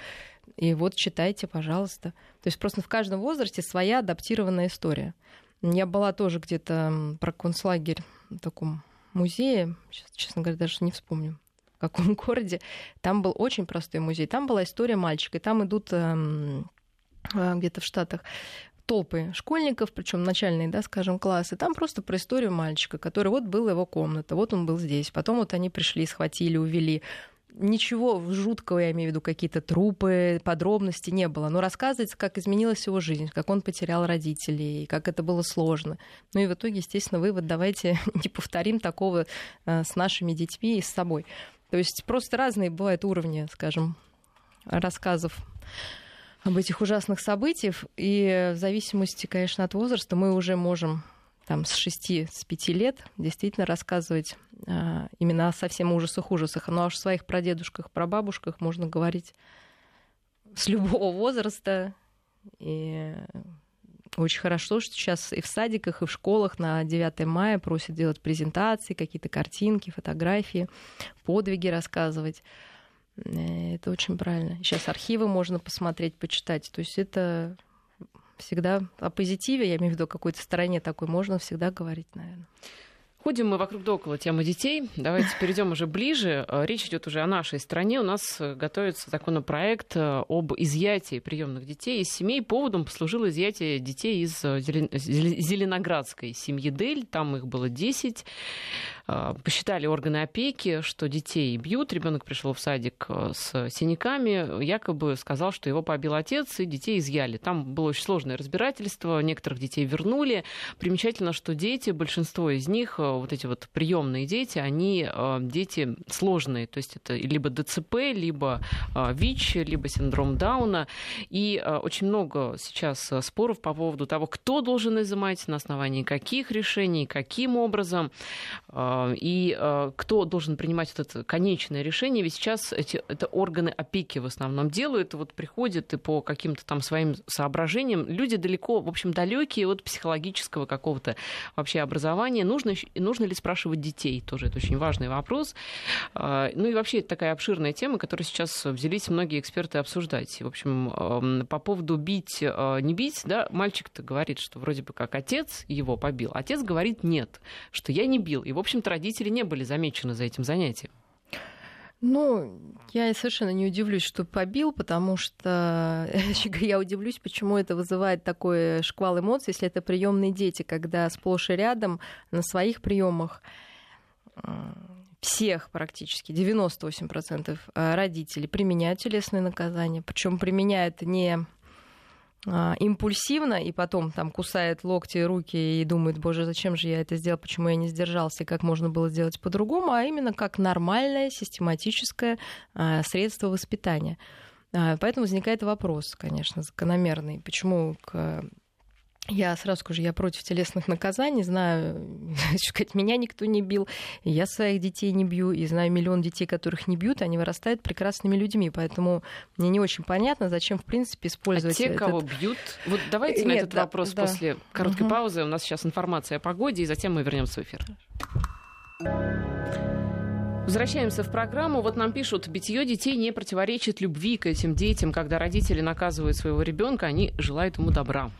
И вот читайте, пожалуйста. То есть просто в каждом возрасте своя адаптированная история. Я была тоже где-то про концлагерь в таком музее, сейчас, честно говоря, даже не вспомню в каком *laughs* городе. Там был очень простой музей. Там была история мальчика. И там идут эм, э, где-то в Штатах толпы школьников, причем начальные, да, скажем, классы. Там просто про историю мальчика, который вот был его комната, вот он был здесь. Потом вот они пришли, схватили, увели ничего жуткого, я имею в виду какие-то трупы, подробности не было. Но рассказывается, как изменилась его жизнь, как он потерял родителей, как это было сложно. Ну и в итоге, естественно, вывод, давайте *laughs* не повторим такого э, с нашими детьми и с собой. То есть просто разные бывают уровни, скажем, рассказов об этих ужасных событиях. И в зависимости, конечно, от возраста мы уже можем там, с 6 с 5 лет действительно рассказывать а, именно о совсем ужасах ужасах. Ну а о своих прадедушках, прабабушках можно говорить с любого возраста. И очень хорошо, что сейчас и в садиках, и в школах на 9 мая просят делать презентации, какие-то картинки, фотографии, подвиги рассказывать. Э, это очень правильно. Сейчас архивы можно посмотреть, почитать. То есть это всегда о позитиве, я имею в виду о какой-то стороне такой, можно всегда говорить, наверное. Ходим мы вокруг да около темы детей. Давайте перейдем уже ближе. Э, речь идет уже о нашей стране. У нас э, готовится законопроект э, об изъятии приемных детей из семей. Поводом послужило изъятие детей из Зеленоградской семьи Дель. Там их было 10. А, посчитали органы опеки, что детей бьют. Ребенок пришел в садик с синяками, якобы сказал, что его побил отец, и детей изъяли. Там было очень сложное разбирательство, некоторых детей вернули. Примечательно, что дети, большинство из них, вот эти вот приемные дети, они э, дети сложные, то есть это либо ДЦП, либо ВИЧ, либо синдром Дауна. И очень много сейчас споров по поводу того, кто должен изымать, на основании каких решений, каким образом. А, и а, кто должен принимать вот это конечное решение? Ведь сейчас эти, это органы опеки в основном делают, вот приходят и по каким-то там своим соображениям. Люди далеко, в общем, далекие от психологического какого-то вообще образования. Нужно И нужно ли спрашивать детей? Тоже это очень важный вопрос. А, ну и вообще это такая обширная тема, которую сейчас взялись многие эксперты обсуждать. В общем, по поводу бить, а, не бить, да, мальчик-то говорит, что вроде бы как отец его побил. Отец говорит нет, что я не бил. И, в общем-то, родители не были замечены за этим занятием. Ну, я совершенно не удивлюсь, что побил, потому что *laughs* я удивлюсь, почему это вызывает такой шквал эмоций, если это приемные дети, когда сплошь и рядом на своих приемах всех практически, 98% э, родителей применяют телесные наказания. Причем применяют не импульсивно и потом там кусает локти, руки и думает, боже, зачем же я это сделал, почему я не сдержался, как можно было сделать по-другому, а именно как нормальное систематическое а, средство воспитания. А, поэтому возникает вопрос, конечно, закономерный, почему к я сразу скажу, я против телесных наказаний, знаю, *laughs* сказать, меня никто не бил, я своих детей не бью, и знаю миллион детей, которых не бьют, они вырастают прекрасными людьми, поэтому мне не очень понятно, зачем, в принципе, использовать... А те, этот... кого бьют? Вот давайте на Нет, этот да, вопрос да. после короткой угу. паузы. У нас сейчас информация о погоде, и затем мы вернемся в эфир. Возвращаемся в программу. Вот нам пишут, битье детей не противоречит любви к этим детям. Когда родители наказывают своего ребенка, они желают ему добра.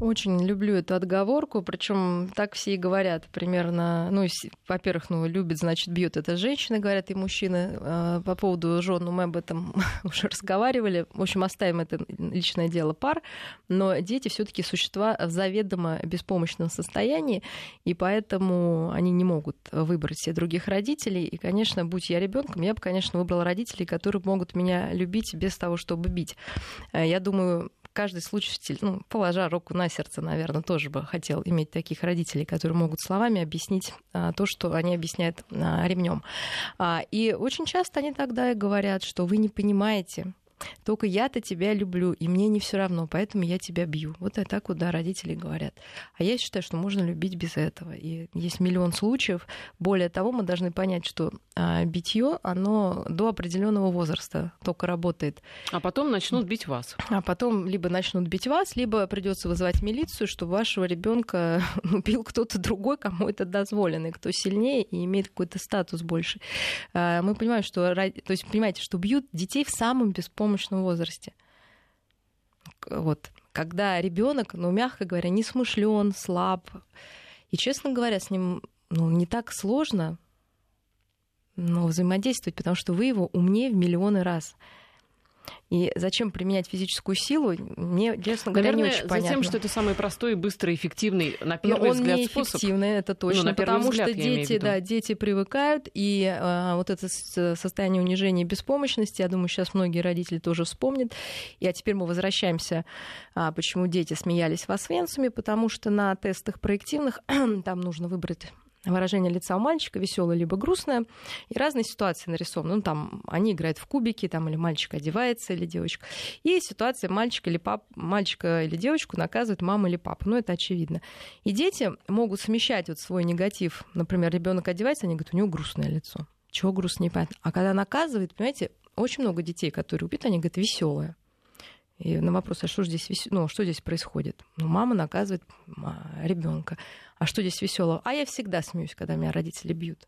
Очень люблю эту отговорку, причем так все и говорят примерно, ну, во-первых, ну, любит, значит, бьет это женщины, говорят и мужчины. А, по поводу жен, ну, мы об этом *laughs* уже разговаривали. В общем, оставим это личное дело пар, но дети все таки существа в заведомо беспомощном состоянии, и поэтому они не могут выбрать себе других родителей. И, конечно, будь я ребенком, я бы, конечно, выбрала родителей, которые могут меня любить без того, чтобы бить. А, я думаю, каждый слушатель, ну, положа руку на сердце, наверное, тоже бы хотел иметь таких родителей, которые могут словами объяснить а, то, что они объясняют а, ремнем. А, и очень часто они тогда и говорят, что вы не понимаете, только я-то тебя люблю, и мне не все равно, поэтому я тебя бью. Вот это так вот, да, родители говорят. А я считаю, что можно любить без этого. И есть миллион случаев. Более того, мы должны понять, что а, битье, оно до определенного возраста только работает. А потом начнут бить вас. А потом либо начнут бить вас, либо придется вызывать милицию, чтобы вашего ребенка *laughs* убил кто-то другой, кому это дозволено, и кто сильнее и имеет какой-то статус больше. А, мы понимаем, что, то есть понимаете, что бьют детей в самом беспомощном беспомощном возрасте. Вот, когда ребенок, ну, мягко говоря, не смышлен, слаб. И, честно говоря, с ним ну, не так сложно но взаимодействовать, потому что вы его умнее в миллионы раз. И зачем применять физическую силу, мне, честно говоря, Наверное, не очень понятно. Затем, что это самый простой, быстрый, эффективный, на первый Но он взгляд, не эффективный, это точно, ну, потому взгляд, что дети, да, дети привыкают, и а, вот это состояние унижения и беспомощности, я думаю, сейчас многие родители тоже вспомнят. И а теперь мы возвращаемся, а, почему дети смеялись в Освенциуме, потому что на тестах проективных *clears throat* там нужно выбрать выражение лица у мальчика веселое либо грустное, и разные ситуации нарисованы. Ну, там они играют в кубики, там или мальчик одевается, или девочка. И ситуация мальчика или пап, мальчика или девочку наказывает мама или папа. Ну, это очевидно. И дети могут смещать вот свой негатив. Например, ребенок одевается, они говорят, у него грустное лицо. Чего грустно, непонятно. А когда наказывает, понимаете, очень много детей, которые убиты, они говорят, веселое. И на вопрос, а что здесь, вес... ну, что здесь происходит? Ну, мама наказывает ребенка. А что здесь веселого? А я всегда смеюсь, когда меня родители бьют.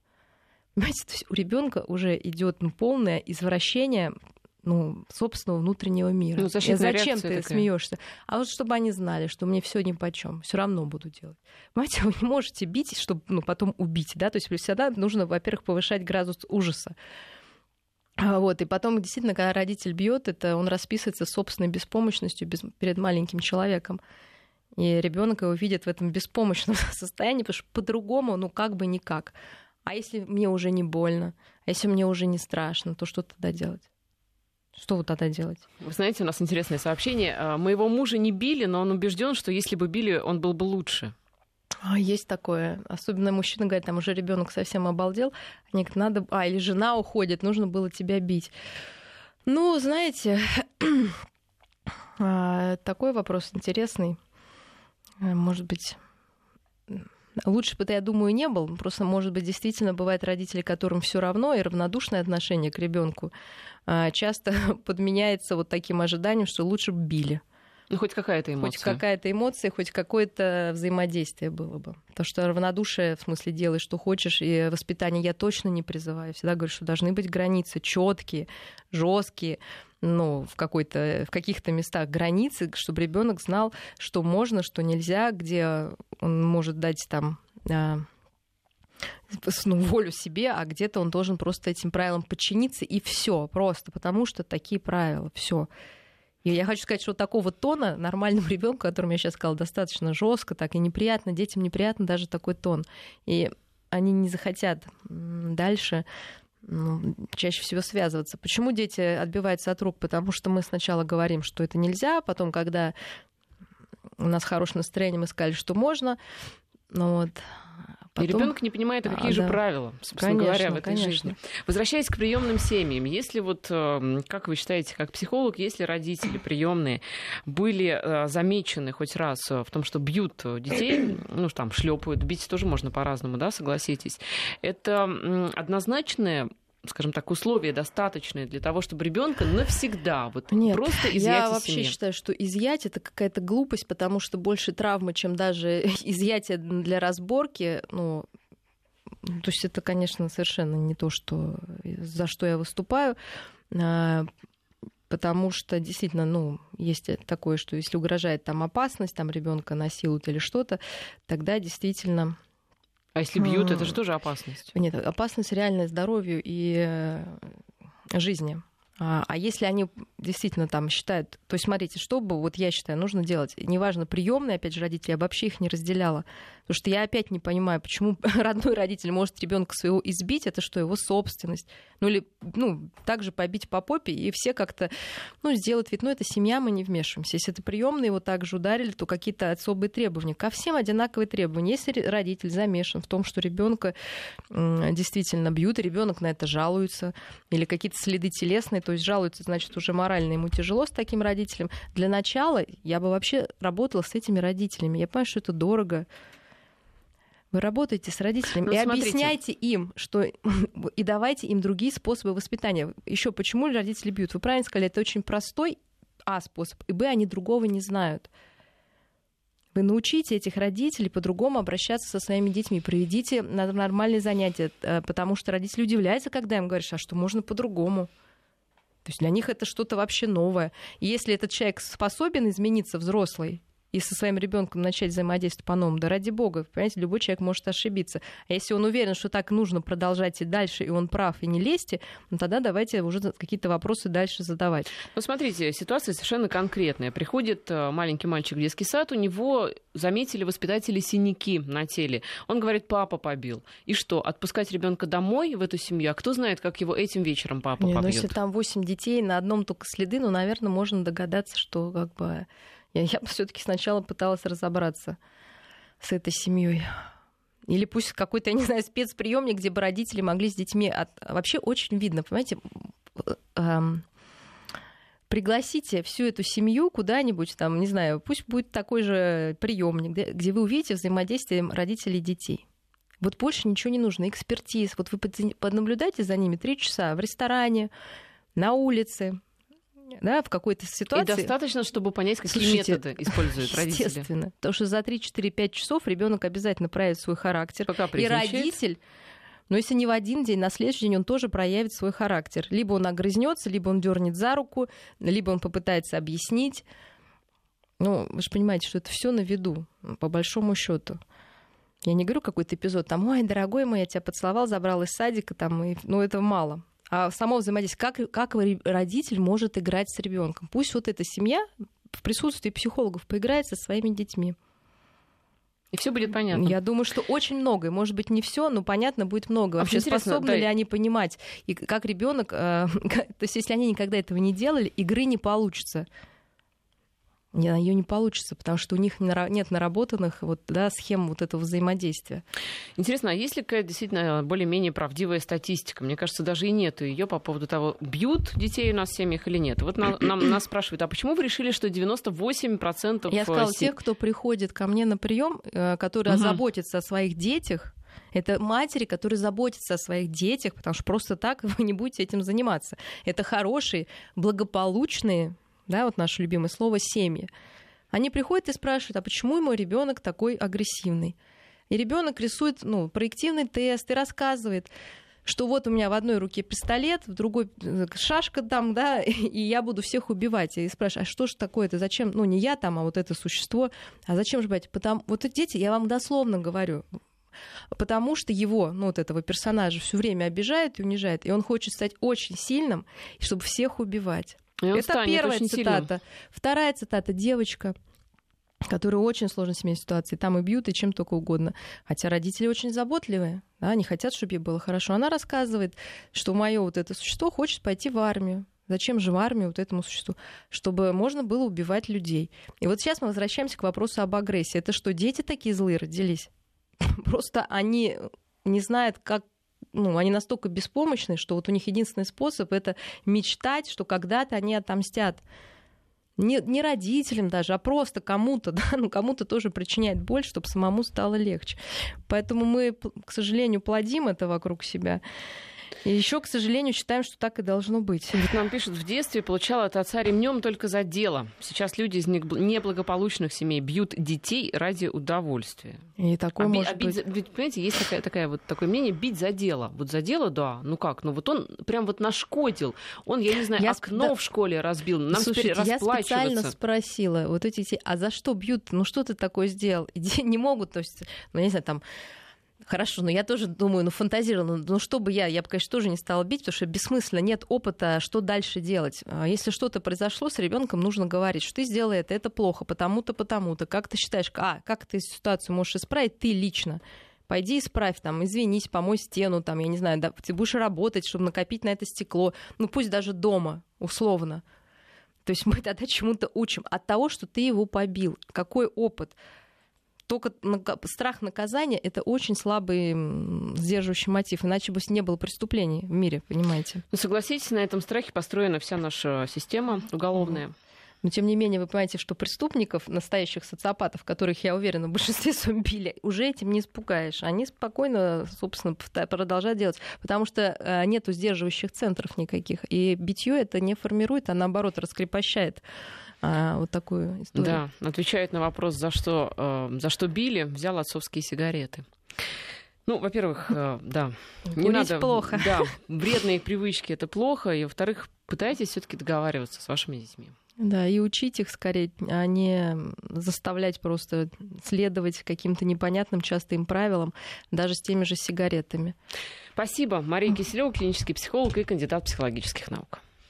Понимаете, то есть у ребенка уже идет ну, полное извращение ну, собственного внутреннего мира. Ну, зачем ты смеешься? А вот чтобы они знали, что мне все ни по чем, все равно буду делать. Понимаете, *laughs* вы не можете бить, чтобы ну, потом убить, да? То есть всегда нужно, во-первых, повышать градус ужаса. А, вот, и потом, действительно, когда родитель бьет, это он расписывается собственной беспомощностью без, перед маленьким человеком. И ребенок его видит в этом беспомощном *laughs* состоянии, потому что по-другому, ну как бы никак. А если мне уже не больно, а если мне уже не страшно, то что тогда делать? Что вот тогда делать? Вы знаете, у нас интересное сообщение. А, Моего мужа не били, но он убежден, что если бы били, он был бы лучше. А, есть такое. Особенно мужчина говорит, там уже ребенок совсем обалдел. Они говорят, надо... А, или жена уходит, нужно было тебя бить. Ну, знаете, *clears throat* а, такой вопрос интересный. Э, может быть, Лучше бы, я думаю, не был. Просто, может быть, действительно бывают родители, которым все равно и равнодушное отношение к ребенку а, часто *laughs* подменяется вот таким ожиданием, что лучше бы били. Ну, хоть какая-то эмоция. Хоть какая-то эмоция, хоть какое-то взаимодействие было бы. То, что равнодушие, в смысле, делай, что хочешь, и воспитание я точно не призываю. Всегда говорю, что должны быть границы четкие, жесткие, ну, в, какой-то, в каких-то местах границы, чтобы ребенок знал, что можно, что нельзя, где он может дать там а, ну, волю себе, а где-то он должен просто этим правилам подчиниться, и все, просто потому что такие правила, все. И я хочу сказать, что такого тона нормальному *laughs* ребенку, которому я сейчас сказала, достаточно жестко, так и неприятно, детям неприятно даже такой тон. И они не захотят дальше ну, чаще всего связываться. Почему дети отбиваются от рук? Потому что мы сначала говорим, что это нельзя, потом, когда у нас хорошее настроение, мы сказали, что можно. Ну вот, Потом... И ребенок не понимает, а какие а, же да. правила, собственно конечно, говоря, в этой конечно. жизни. Возвращаясь к приемным семьям, если вот, эм, как вы считаете, как психолог, если родители приемные были э, замечены хоть раз в том, что бьют детей, *clears throat* ну, там, шлепают, бить тоже можно по-разному, да, согласитесь, это однозначное скажем так, условия достаточные для того, чтобы ребенка навсегда вот Нет, просто изъять я вообще семьи. считаю, что изъять это какая-то глупость, потому что больше травмы, чем даже *laughs* изъятие для разборки, ну, то есть это, конечно, совершенно не то, что за что я выступаю, а, потому что действительно, ну, есть такое, что если угрожает там опасность, там ребенка насилуют или что-то, тогда действительно а если бьют, это же тоже опасность. Нет, опасность реальная здоровью и э, жизни. А, а если они действительно там считают, то есть смотрите, что бы вот я считаю нужно делать, неважно приемные, опять же родители, я вообще их не разделяла, потому что я опять не понимаю, почему *laughs* родной родитель может ребенка своего избить, это что его собственность, ну или ну также побить по попе и все как-то ну сделать вид, ну это семья, мы не вмешиваемся, если это приемные его также ударили, то какие-то особые требования, ко всем одинаковые требования, если родитель замешан в том, что ребенка действительно бьют, ребенок на это жалуется или какие-то следы телесные то есть жалуется, значит, уже морально ему тяжело с таким родителем. Для начала я бы вообще работала с этими родителями. Я понимаю, что это дорого. Вы работаете с родителями ну, и смотрите. объясняйте им, что *laughs* и давайте им другие способы воспитания. Еще почему родители бьют? Вы правильно сказали, это очень простой а способ, и б они другого не знают. Вы научите этих родителей по-другому обращаться со своими детьми, проведите нормальные занятия, э, потому что родители удивляются, когда им говоришь, а что можно по-другому. То есть для них это что-то вообще новое. И если этот человек способен измениться взрослый, и со своим ребенком начать взаимодействовать по-новому, да ради бога, понимаете, любой человек может ошибиться. А если он уверен, что так нужно продолжать и дальше, и он прав, и не лезьте, ну тогда давайте уже какие-то вопросы дальше задавать. Ну, смотрите, ситуация совершенно конкретная. Приходит э, маленький мальчик в детский сад, у него заметили воспитатели синяки на теле. Он говорит, папа побил. И что, отпускать ребенка домой в эту семью? А кто знает, как его этим вечером папа Не, побьет? Ну, если там 8 детей, на одном только следы, ну, наверное, можно догадаться, что как бы я, я все-таки сначала пыталась разобраться с этой семьей. Или пусть какой-то, я не знаю, спецприемник, где бы родители могли с детьми... От... Вообще очень видно, понимаете, эм, пригласите всю эту семью куда-нибудь, там, не знаю, пусть будет такой же приемник, где, где вы увидите взаимодействие родителей и детей. Вот больше ничего не нужно, экспертиз. Вот вы понаблюдайте за ними три часа в ресторане, на улице, да, в какой-то ситуации. И достаточно, чтобы понять, какие Слушайте, методы используют *laughs* родители. Естественно. Потому что за 3-4-5 часов ребенок обязательно проявит свой характер. Пока и родитель но если не в один день, на следующий день он тоже проявит свой характер. Либо он огрызнется, либо он дернет за руку, либо он попытается объяснить. Ну, вы же понимаете, что это все на виду, по большому счету. Я не говорю какой-то эпизод, там, ой, дорогой мой, я тебя поцеловал, забрал из садика, там, и... ну, это мало само взаимодействие, как, как родитель может играть с ребенком. Пусть вот эта семья в присутствии психологов поиграет со своими детьми. И все будет понятно. Я думаю, что очень много. Может быть, не все, но понятно будет много. А Вообще способны да. ли они понимать? И как ребенок, э, *laughs* то есть, если они никогда этого не делали, игры не получится ее не получится, потому что у них нет наработанных вот, да, схем вот этого взаимодействия. Интересно, а есть ли какая-то действительно более-менее правдивая статистика? Мне кажется, даже и нету ее по поводу того, бьют детей у нас в семьях или нет. Вот нам, нам, нас спрашивают, а почему вы решили, что 98% Я сказала, тех, кто приходит ко мне на прием, э, которые угу. заботятся о своих детях, это матери, которые заботятся о своих детях, потому что просто так *laughs* вы не будете этим заниматься. Это хорошие, благополучные да, вот наше любимое слово семьи. Они приходят и спрашивают, а почему мой ребенок такой агрессивный? И ребенок рисует ну, проективный тест и рассказывает, что вот у меня в одной руке пистолет, в другой э, шашка там, да, *laughs* и я буду всех убивать. И спрашиваю, а что же такое-то, зачем, ну не я там, а вот это существо, а зачем же, брать? Потому, вот дети, я вам дословно говорю, потому что его, ну вот этого персонажа все время обижают и унижают, и он хочет стать очень сильным, чтобы всех убивать. Это первая цитата. Сильным. Вторая цитата. Девочка, которые очень сложной семейной ситуации. Там и бьют, и чем только угодно. Хотя родители очень заботливые, да, они хотят, чтобы ей было хорошо. Она рассказывает, что мое вот это существо хочет пойти в армию. Зачем же в армию вот этому существу? Чтобы можно было убивать людей. И вот сейчас мы возвращаемся к вопросу об агрессии. Это что, дети такие злые родились? *laughs* Просто они не знают, как ну, они настолько беспомощны, что вот у них единственный способ это мечтать, что когда-то они отомстят не, не родителям даже, а просто кому-то, *laughs* да, ну кому-то тоже причиняет боль, чтобы самому стало легче. Поэтому мы, к сожалению, плодим это вокруг себя. И еще, к сожалению, считаем, что так и должно быть. Вот нам пишут, в детстве получала от отца ремнем только за дело. Сейчас люди из неблагополучных семей бьют детей ради удовольствия. И такое а, может а бить, быть... Ведь, понимаете, есть такая, такая вот, такое мнение, бить за дело. Вот за дело, да, ну как, ну вот он прям вот нашкодил. Он, я не знаю, я окно да... в школе разбил. Нам Слушайте, теперь я специально спросила, вот эти, а за что бьют? Ну что ты такое сделал? *laughs* И не могут, то есть, ну, я не знаю, там Хорошо, но я тоже думаю, ну фантазирую, ну, ну что бы я, я бы, конечно, тоже не стала бить, потому что бессмысленно, нет опыта, что дальше делать. А если что-то произошло с ребенком, нужно говорить, что ты сделал это, это плохо, потому-то, потому-то. Как ты считаешь, а, как ты ситуацию можешь исправить ты лично? пойди исправь, там, извинись, помой стену, там, я не знаю, да, ты будешь работать, чтобы накопить на это стекло, ну пусть даже дома, условно. То есть мы тогда чему-то учим от того, что ты его побил. Какой опыт? Только страх наказания — это очень слабый сдерживающий мотив, иначе бы не было преступлений в мире, понимаете? Ну, согласитесь, на этом страхе построена вся наша система уголовная. Но тем не менее, вы понимаете, что преступников, настоящих социопатов, которых, я уверена, *laughs* в большинстве своем били, уже этим не испугаешь. Они спокойно, собственно, продолжают делать, потому что э, нету сдерживающих центров никаких. И битье это не формирует, а наоборот раскрепощает а, вот такую историю. Да, отвечает на вопрос, за что, э, за что били, взял отцовские сигареты. Ну, во-первых, э, да, не Курить надо, плохо. Да, вредные привычки это плохо, и во-вторых, пытайтесь все-таки договариваться с вашими детьми. Да, и учить их скорее, а не заставлять просто следовать каким-то непонятным часто им правилам, даже с теми же сигаретами. Спасибо. Мария Киселева, клинический психолог и кандидат психологических наук.